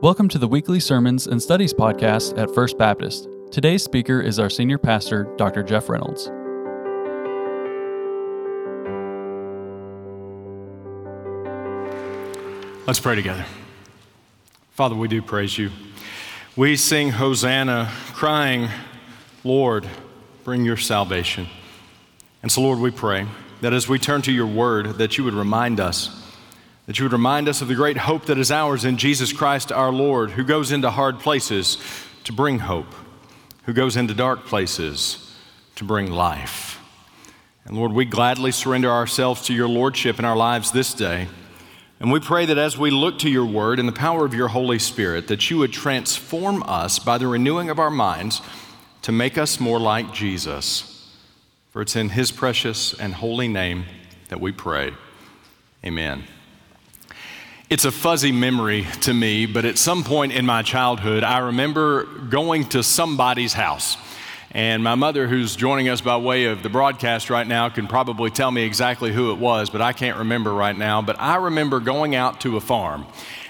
Welcome to the weekly sermons and studies podcast at First Baptist. Today's speaker is our senior pastor, Dr. Jeff Reynolds. Let's pray together. Father, we do praise you. We sing Hosanna, crying, Lord, bring your salvation. And so, Lord, we pray that as we turn to your word, that you would remind us that you would remind us of the great hope that is ours in Jesus Christ our Lord, who goes into hard places to bring hope, who goes into dark places to bring life. And Lord, we gladly surrender ourselves to your Lordship in our lives this day. And we pray that as we look to your word and the power of your Holy Spirit, that you would transform us by the renewing of our minds to make us more like Jesus. For it's in his precious and holy name that we pray. Amen. It's a fuzzy memory to me, but at some point in my childhood, I remember going to somebody's house. And my mother, who's joining us by way of the broadcast right now, can probably tell me exactly who it was, but I can't remember right now. But I remember going out to a farm,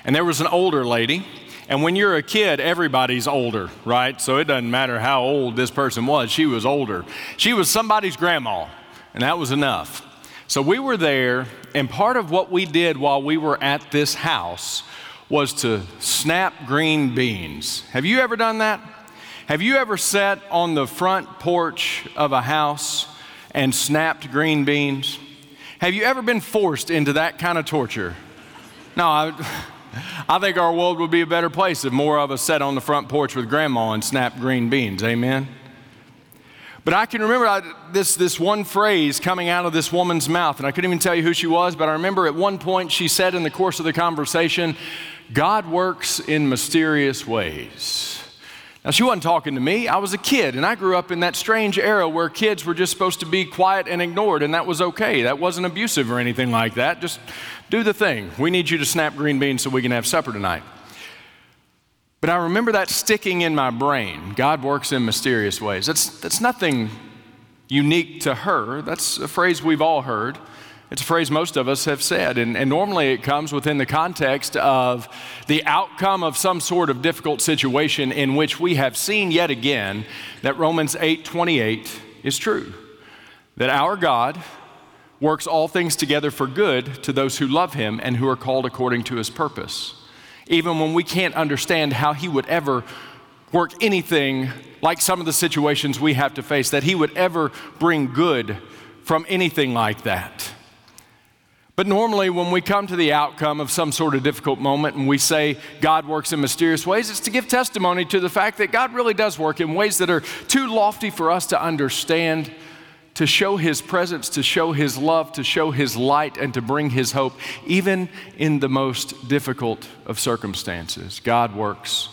and there was an older lady. And when you're a kid, everybody's older, right? So it doesn't matter how old this person was, she was older. She was somebody's grandma, and that was enough. So we were there, and part of what we did while we were at this house was to snap green beans. Have you ever done that? Have you ever sat on the front porch of a house and snapped green beans? Have you ever been forced into that kind of torture? No, I, I think our world would be a better place if more of us sat on the front porch with grandma and snapped green beans. Amen? But I can remember this, this one phrase coming out of this woman's mouth, and I couldn't even tell you who she was, but I remember at one point she said in the course of the conversation, God works in mysterious ways. Now, she wasn't talking to me. I was a kid, and I grew up in that strange era where kids were just supposed to be quiet and ignored, and that was okay. That wasn't abusive or anything like that. Just do the thing. We need you to snap green beans so we can have supper tonight. But I remember that sticking in my brain. God works in mysterious ways. That's, that's nothing unique to her. That's a phrase we've all heard. It's a phrase most of us have said. And, and normally it comes within the context of the outcome of some sort of difficult situation in which we have seen yet again that Romans 8 28 is true. That our God works all things together for good to those who love him and who are called according to his purpose even when we can't understand how He would ever work anything like some of the situations we have to face, that He would ever bring good from anything like that. But normally, when we come to the outcome of some sort of difficult moment and we say God works in mysterious ways, it's to give testimony to the fact that God really does work in ways that are too lofty for us to understand to show His presence, to show His love, to show His light, and to bring His hope, even in the most difficult of circumstances. God works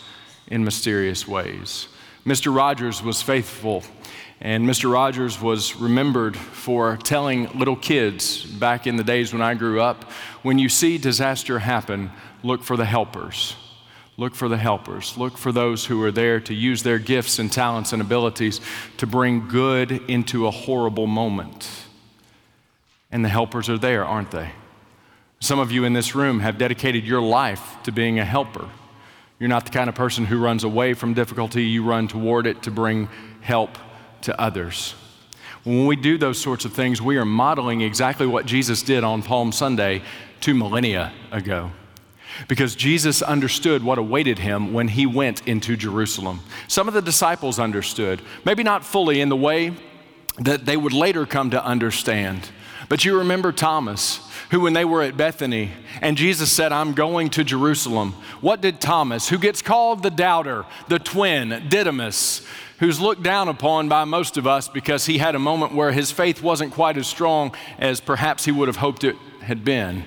in mysterious ways. Mr. Rogers was faithful, and Mr. Rogers was remembered for telling little kids back in the days when I grew up when you see disaster happen, look for the helpers. Look for the helpers. Look for those who are there to use their gifts and talents and abilities to bring good into a horrible moment. And the helpers are there, aren't they? Some of you in this room have dedicated your life to being a helper. You're not the kind of person who runs away from difficulty, you run toward it to bring help to others. When we do those sorts of things, we are modeling exactly what Jesus did on Palm Sunday two millennia ago because Jesus understood what awaited him when he went into Jerusalem. Some of the disciples understood, maybe not fully in the way that they would later come to understand. But you remember Thomas, who, when they were at Bethany and Jesus said, I'm going to Jerusalem, what did Thomas, who gets called the doubter, the twin, Didymus, who's looked down upon by most of us because he had a moment where his faith wasn't quite as strong as perhaps he would have hoped it had been?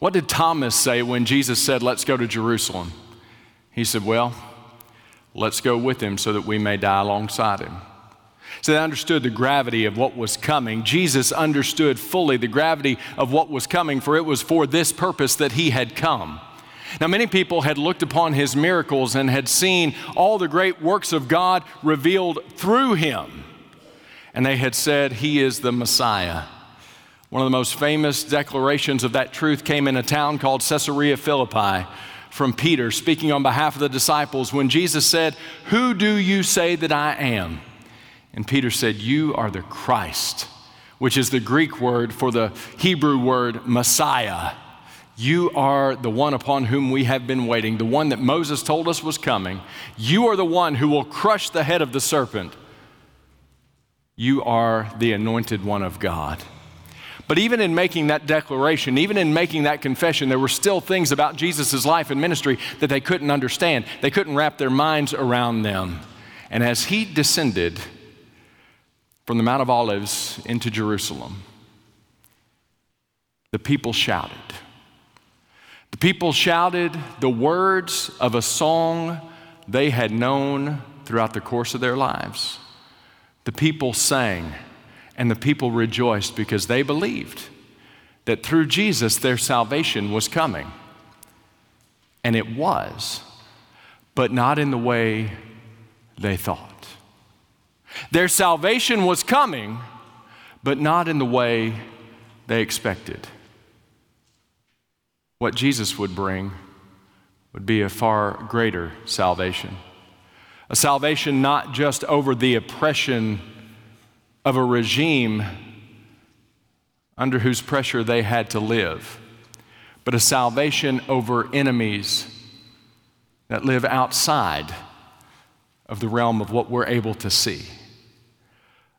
What did Thomas say when Jesus said, Let's go to Jerusalem? He said, Well, let's go with him so that we may die alongside him. So they understood the gravity of what was coming. Jesus understood fully the gravity of what was coming, for it was for this purpose that he had come. Now, many people had looked upon his miracles and had seen all the great works of God revealed through him. And they had said, He is the Messiah. One of the most famous declarations of that truth came in a town called Caesarea Philippi, from Peter speaking on behalf of the disciples when Jesus said, Who do you say that I am? And Peter said, You are the Christ, which is the Greek word for the Hebrew word Messiah. You are the one upon whom we have been waiting, the one that Moses told us was coming. You are the one who will crush the head of the serpent. You are the anointed one of God. But even in making that declaration, even in making that confession, there were still things about Jesus' life and ministry that they couldn't understand. They couldn't wrap their minds around them. And as he descended from the Mount of Olives into Jerusalem, the people shouted. The people shouted the words of a song they had known throughout the course of their lives. The people sang and the people rejoiced because they believed that through Jesus their salvation was coming. And it was, but not in the way they thought. Their salvation was coming, but not in the way they expected. What Jesus would bring would be a far greater salvation. A salvation not just over the oppression of a regime under whose pressure they had to live, but a salvation over enemies that live outside of the realm of what we're able to see.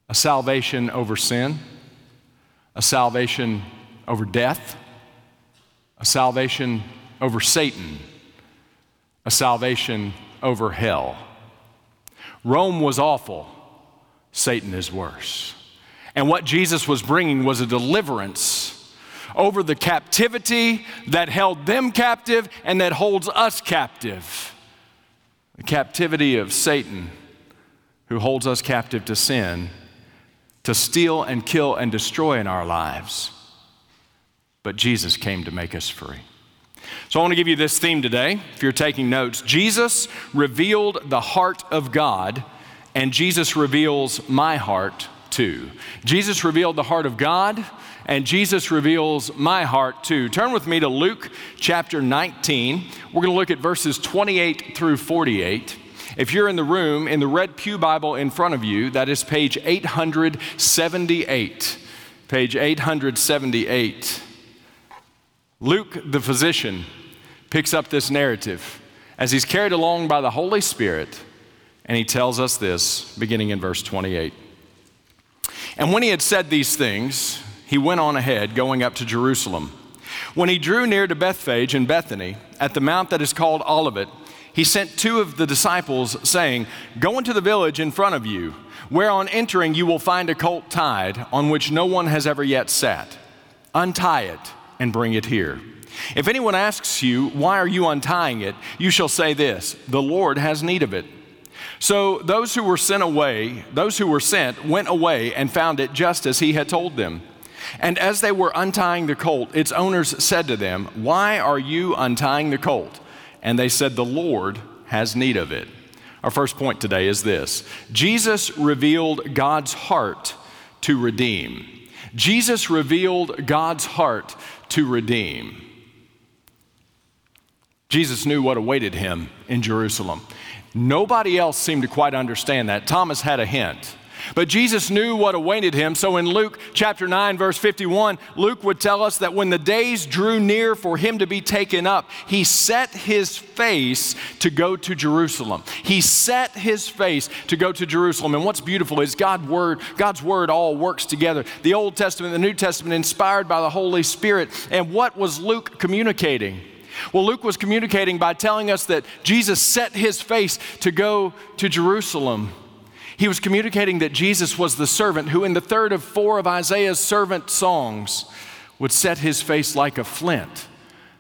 A salvation over sin, a salvation over death, a salvation over Satan, a salvation over hell. Rome was awful. Satan is worse. And what Jesus was bringing was a deliverance over the captivity that held them captive and that holds us captive. The captivity of Satan, who holds us captive to sin, to steal and kill and destroy in our lives. But Jesus came to make us free. So I want to give you this theme today, if you're taking notes. Jesus revealed the heart of God and Jesus reveals my heart too. Jesus revealed the heart of God, and Jesus reveals my heart too. Turn with me to Luke chapter 19. We're going to look at verses 28 through 48. If you're in the room, in the red Pew Bible in front of you, that is page 878. Page 878. Luke, the physician, picks up this narrative as he's carried along by the Holy Spirit and he tells us this, beginning in verse 28. And when he had said these things, he went on ahead, going up to Jerusalem. When he drew near to Bethphage and Bethany, at the mount that is called Olivet, he sent two of the disciples, saying, Go into the village in front of you, where on entering you will find a colt tied, on which no one has ever yet sat. Untie it and bring it here. If anyone asks you, Why are you untying it? you shall say this The Lord has need of it. So those who were sent away, those who were sent, went away and found it just as he had told them. And as they were untying the colt, its owners said to them, Why are you untying the colt? And they said, The Lord has need of it. Our first point today is this Jesus revealed God's heart to redeem. Jesus revealed God's heart to redeem. Jesus knew what awaited him in Jerusalem. Nobody else seemed to quite understand that. Thomas had a hint. But Jesus knew what awaited him. So in Luke chapter 9, verse 51, Luke would tell us that when the days drew near for him to be taken up, he set his face to go to Jerusalem. He set his face to go to Jerusalem. And what's beautiful is God word, God's word all works together. The Old Testament, the New Testament, inspired by the Holy Spirit. And what was Luke communicating? Well, Luke was communicating by telling us that Jesus set his face to go to Jerusalem. He was communicating that Jesus was the servant who, in the third of four of Isaiah's servant songs, would set his face like a flint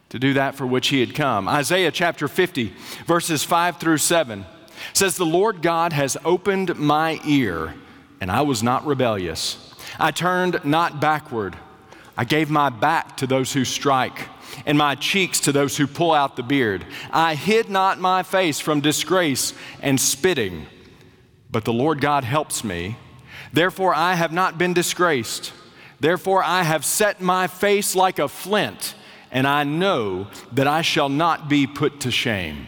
to do that for which he had come. Isaiah chapter 50, verses 5 through 7 says, The Lord God has opened my ear, and I was not rebellious. I turned not backward. I gave my back to those who strike and my cheeks to those who pull out the beard. I hid not my face from disgrace and spitting, but the Lord God helps me. Therefore, I have not been disgraced. Therefore, I have set my face like a flint, and I know that I shall not be put to shame.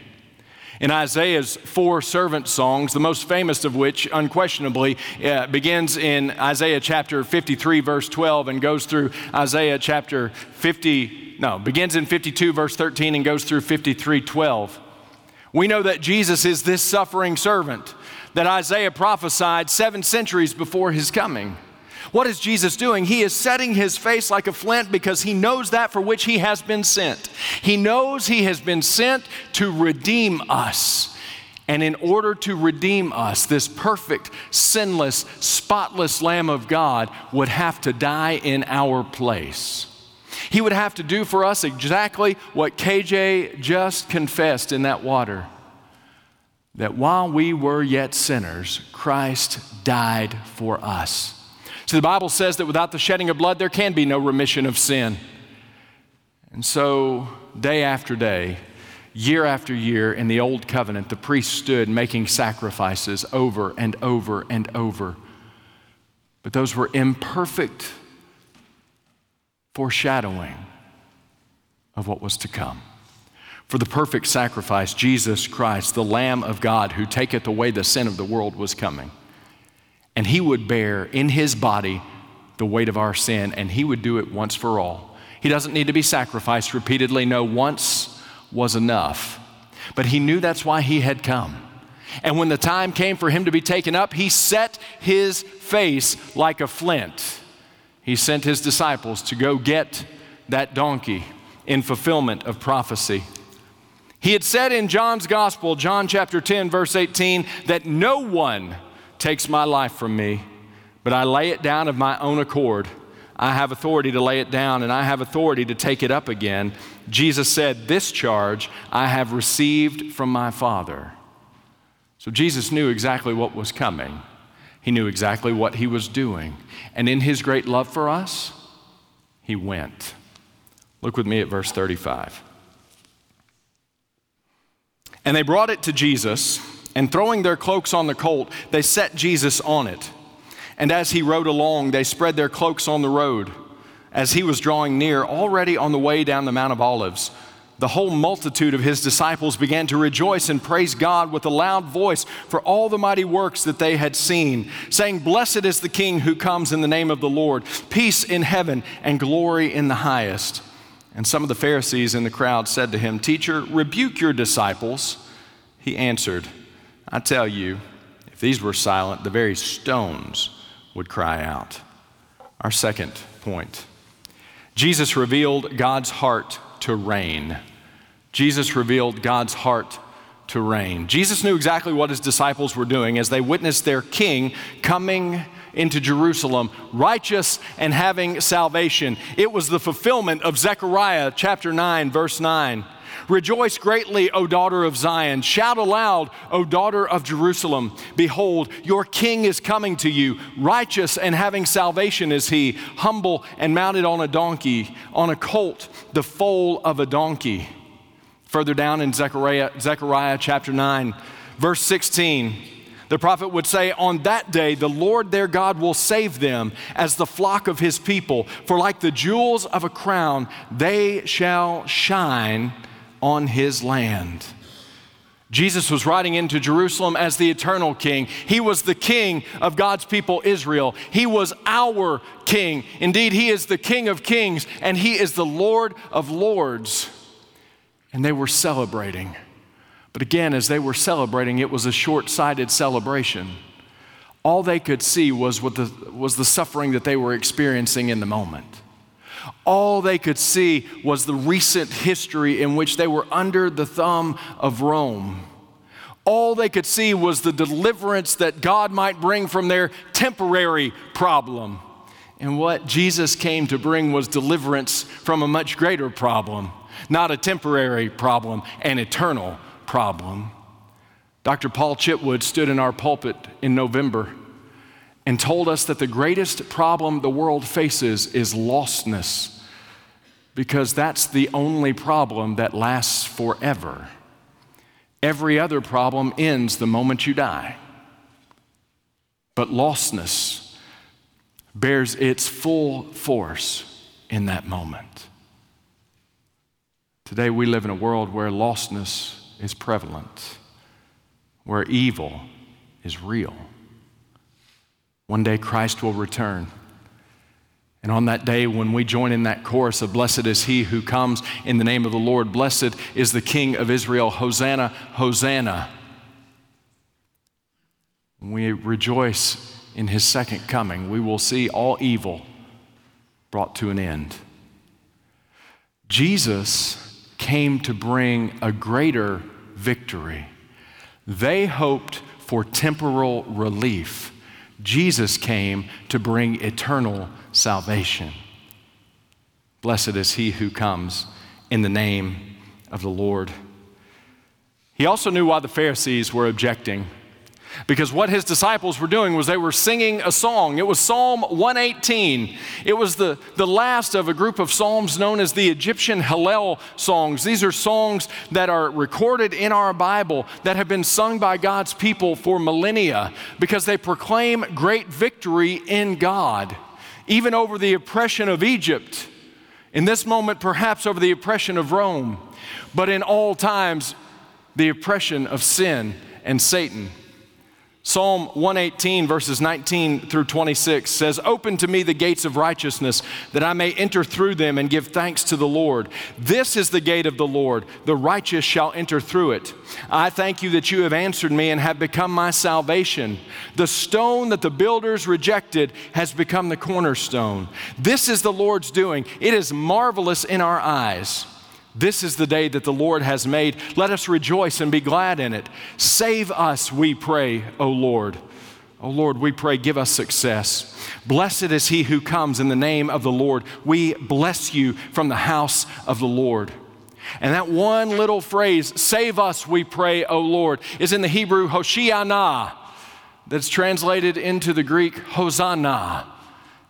In Isaiah's four servant songs, the most famous of which, unquestionably, uh, begins in Isaiah chapter 53, verse 12, and goes through Isaiah chapter 50, no, begins in 52, verse 13, and goes through 53, 12. We know that Jesus is this suffering servant that Isaiah prophesied seven centuries before his coming. What is Jesus doing? He is setting his face like a flint because he knows that for which he has been sent. He knows he has been sent to redeem us. And in order to redeem us, this perfect, sinless, spotless Lamb of God would have to die in our place. He would have to do for us exactly what KJ just confessed in that water that while we were yet sinners, Christ died for us. So the Bible says that without the shedding of blood, there can be no remission of sin. And so, day after day, year after year in the Old Covenant, the priest stood making sacrifices over and over and over. But those were imperfect foreshadowing of what was to come. For the perfect sacrifice, Jesus Christ, the Lamb of God who taketh away the sin of the world, was coming. And he would bear in his body the weight of our sin, and he would do it once for all. He doesn't need to be sacrificed repeatedly. No, once was enough. But he knew that's why he had come. And when the time came for him to be taken up, he set his face like a flint. He sent his disciples to go get that donkey in fulfillment of prophecy. He had said in John's gospel, John chapter 10, verse 18, that no one takes my life from me, but I lay it down of my own accord. I have authority to lay it down and I have authority to take it up again. Jesus said, This charge I have received from my Father. So Jesus knew exactly what was coming, he knew exactly what he was doing. And in his great love for us, he went. Look with me at verse 35. And they brought it to Jesus, and throwing their cloaks on the colt, they set Jesus on it. And as he rode along, they spread their cloaks on the road. As he was drawing near, already on the way down the Mount of Olives, the whole multitude of his disciples began to rejoice and praise God with a loud voice for all the mighty works that they had seen, saying, Blessed is the King who comes in the name of the Lord, peace in heaven and glory in the highest. And some of the Pharisees in the crowd said to him, Teacher, rebuke your disciples. He answered, I tell you, if these were silent, the very stones would cry out. Our second point Jesus revealed God's heart to reign. Jesus revealed God's heart to reign. Jesus knew exactly what his disciples were doing as they witnessed their king coming into Jerusalem, righteous and having salvation. It was the fulfillment of Zechariah chapter 9, verse 9. Rejoice greatly, O daughter of Zion. Shout aloud, O daughter of Jerusalem. Behold, your king is coming to you. Righteous and having salvation is he, humble and mounted on a donkey, on a colt, the foal of a donkey. Further down in Zechariah, Zechariah chapter 9, verse 16. The prophet would say, On that day, the Lord their God will save them as the flock of his people. For like the jewels of a crown, they shall shine on his land. Jesus was riding into Jerusalem as the eternal king. He was the king of God's people, Israel. He was our king. Indeed, he is the king of kings and he is the Lord of lords. And they were celebrating. But again, as they were celebrating, it was a short sighted celebration. All they could see was, the, was the suffering that they were experiencing in the moment. All they could see was the recent history in which they were under the thumb of Rome. All they could see was the deliverance that God might bring from their temporary problem. And what Jesus came to bring was deliverance from a much greater problem, not a temporary problem, an eternal problem. Dr. Paul Chitwood stood in our pulpit in November and told us that the greatest problem the world faces is lostness, because that's the only problem that lasts forever. Every other problem ends the moment you die. But lostness bears its full force in that moment. Today, we live in a world where lostness is prevalent, where evil is real. One day, Christ will return. And on that day, when we join in that chorus of Blessed is he who comes in the name of the Lord, blessed is the King of Israel, Hosanna, Hosanna. When we rejoice in his second coming, we will see all evil brought to an end. Jesus came to bring a greater victory. They hoped for temporal relief. Jesus came to bring eternal salvation. Blessed is he who comes in the name of the Lord. He also knew why the Pharisees were objecting. Because what his disciples were doing was they were singing a song. It was Psalm 118. It was the, the last of a group of psalms known as the Egyptian Hallel songs. These are songs that are recorded in our Bible that have been sung by God's people for millennia because they proclaim great victory in God even over the oppression of Egypt, in this moment, perhaps over the oppression of Rome, but in all times, the oppression of sin and Satan. Psalm 118, verses 19 through 26 says, Open to me the gates of righteousness, that I may enter through them and give thanks to the Lord. This is the gate of the Lord. The righteous shall enter through it. I thank you that you have answered me and have become my salvation. The stone that the builders rejected has become the cornerstone. This is the Lord's doing. It is marvelous in our eyes. This is the day that the Lord has made. Let us rejoice and be glad in it. Save us, we pray, O Lord. O Lord, we pray, give us success. Blessed is he who comes in the name of the Lord. We bless you from the house of the Lord. And that one little phrase, save us, we pray, O Lord, is in the Hebrew Hoshiana, that's translated into the Greek Hosanna,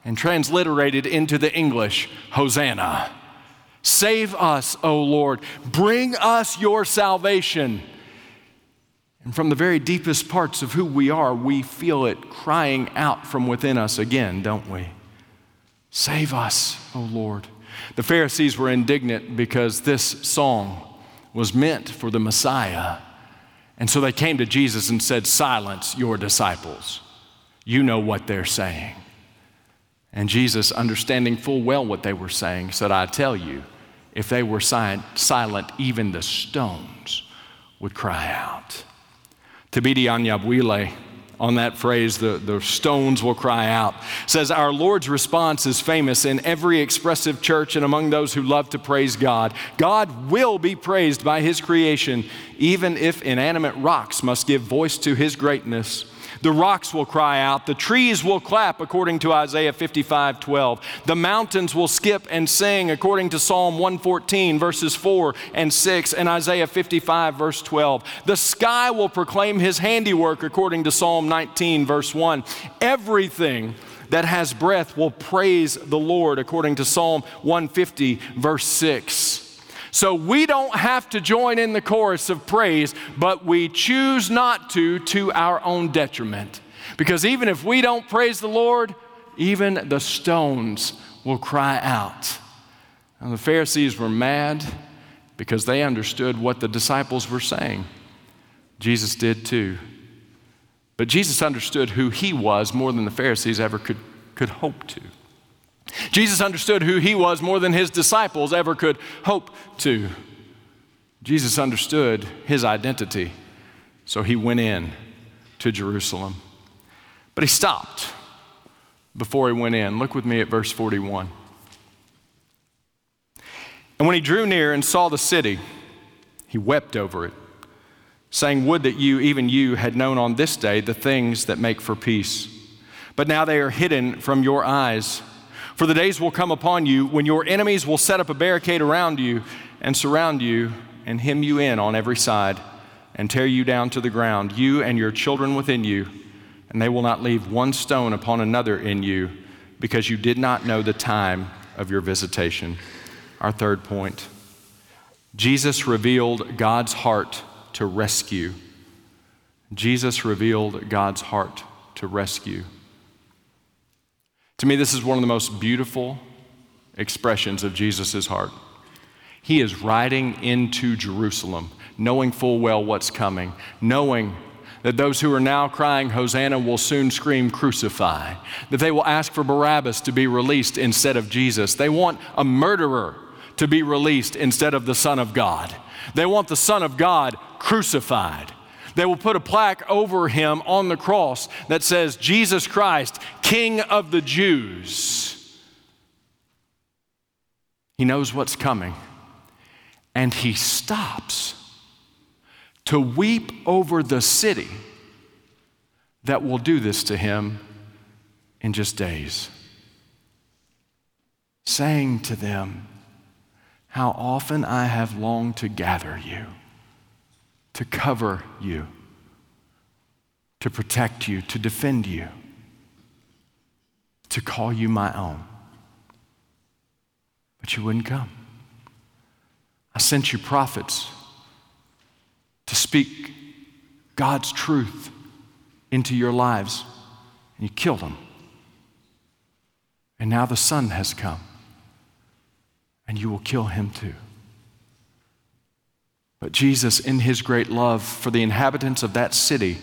and transliterated into the English Hosanna. Save us, O Lord. Bring us your salvation. And from the very deepest parts of who we are, we feel it crying out from within us again, don't we? Save us, O Lord. The Pharisees were indignant because this song was meant for the Messiah. And so they came to Jesus and said, Silence your disciples. You know what they're saying. And Jesus, understanding full well what they were saying, said, I tell you, if they were silent, even the stones would cry out. Thabiti Anyabwile, on that phrase, the, the stones will cry out, says, Our Lord's response is famous in every expressive church and among those who love to praise God. God will be praised by His creation, even if inanimate rocks must give voice to His greatness. The rocks will cry out. The trees will clap, according to Isaiah 55 12. The mountains will skip and sing, according to Psalm 114, verses 4 and 6, and Isaiah 55, verse 12. The sky will proclaim his handiwork, according to Psalm 19, verse 1. Everything that has breath will praise the Lord, according to Psalm 150, verse 6. So we don't have to join in the chorus of praise, but we choose not to to our own detriment. Because even if we don't praise the Lord, even the stones will cry out. And the Pharisees were mad because they understood what the disciples were saying. Jesus did too. But Jesus understood who he was more than the Pharisees ever could, could hope to. Jesus understood who he was more than his disciples ever could hope to. Jesus understood his identity, so he went in to Jerusalem. But he stopped before he went in. Look with me at verse 41. And when he drew near and saw the city, he wept over it, saying, Would that you, even you, had known on this day the things that make for peace. But now they are hidden from your eyes. For the days will come upon you when your enemies will set up a barricade around you and surround you and hem you in on every side and tear you down to the ground, you and your children within you, and they will not leave one stone upon another in you because you did not know the time of your visitation. Our third point Jesus revealed God's heart to rescue. Jesus revealed God's heart to rescue. To me, this is one of the most beautiful expressions of Jesus' heart. He is riding into Jerusalem, knowing full well what's coming, knowing that those who are now crying, Hosanna, will soon scream, Crucify, that they will ask for Barabbas to be released instead of Jesus. They want a murderer to be released instead of the Son of God. They want the Son of God crucified. They will put a plaque over him on the cross that says, Jesus Christ, King of the Jews. He knows what's coming, and he stops to weep over the city that will do this to him in just days, saying to them, How often I have longed to gather you, to cover you, to protect you, to defend you, to call you my own. But you wouldn't come. I sent you prophets to speak God's truth into your lives, and you killed them. And now the Son has come, and you will kill him too. But Jesus, in his great love for the inhabitants of that city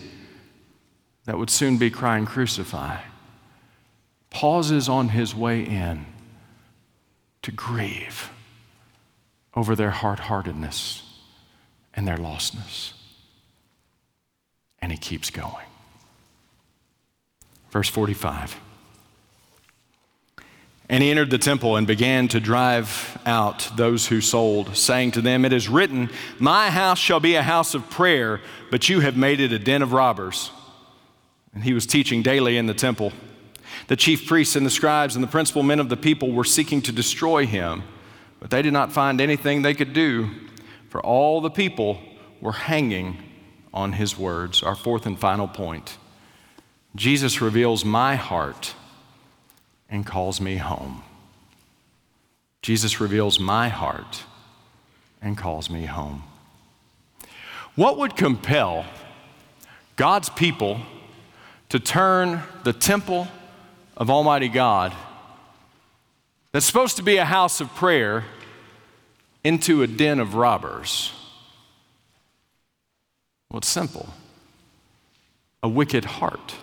that would soon be crying, Crucify, pauses on his way in to grieve over their hard heartedness and their lostness. And he keeps going. Verse 45. And he entered the temple and began to drive out those who sold, saying to them, It is written, My house shall be a house of prayer, but you have made it a den of robbers. And he was teaching daily in the temple. The chief priests and the scribes and the principal men of the people were seeking to destroy him, but they did not find anything they could do for all the people were hanging on his words. Our fourth and final point Jesus reveals my heart and calls me home. Jesus reveals my heart and calls me home. What would compel God's people to turn the temple of Almighty God, that's supposed to be a house of prayer, into a den of robbers? Well, it's simple a wicked heart.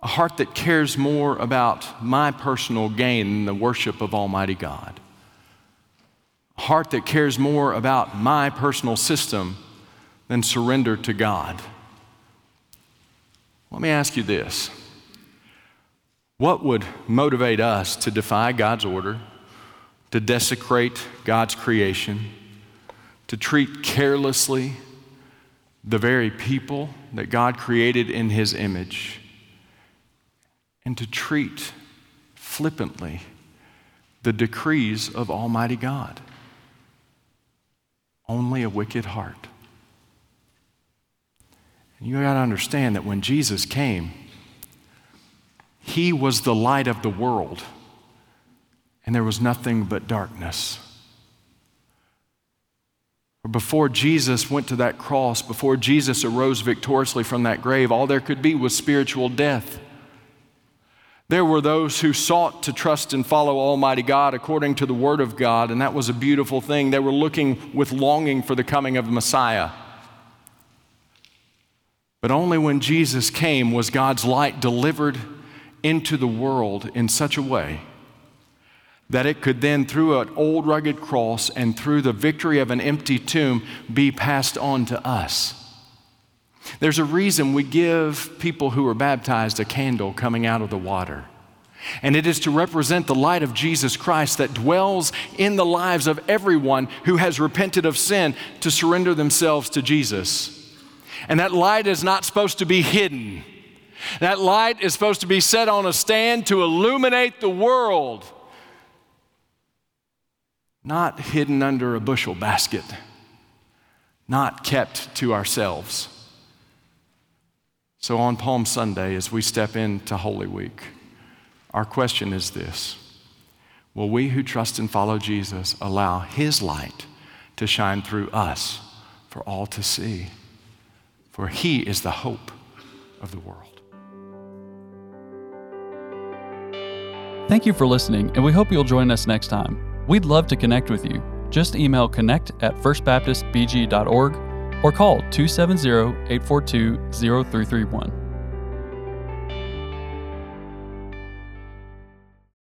A heart that cares more about my personal gain than the worship of Almighty God. A heart that cares more about my personal system than surrender to God. Let me ask you this What would motivate us to defy God's order? to desecrate God's creation, to treat carelessly the very people that God created in His image, and to treat flippantly the decrees of Almighty God. Only a wicked heart. And you got to understand that when Jesus came, He was the light of the world and there was nothing but darkness. Before Jesus went to that cross, before Jesus arose victoriously from that grave, all there could be was spiritual death. There were those who sought to trust and follow Almighty God according to the Word of God, and that was a beautiful thing. They were looking with longing for the coming of the Messiah. But only when Jesus came was God's light delivered into the world in such a way that it could then, through an old rugged cross and through the victory of an empty tomb, be passed on to us. There's a reason we give people who are baptized a candle coming out of the water. And it is to represent the light of Jesus Christ that dwells in the lives of everyone who has repented of sin to surrender themselves to Jesus. And that light is not supposed to be hidden. That light is supposed to be set on a stand to illuminate the world not hidden under a bushel basket, not kept to ourselves. So on Palm Sunday, as we step into Holy Week, our question is this Will we who trust and follow Jesus allow His light to shine through us for all to see? For He is the hope of the world. Thank you for listening, and we hope you'll join us next time. We'd love to connect with you. just email connect at firstbaptistbg.org or call 270 842 0331.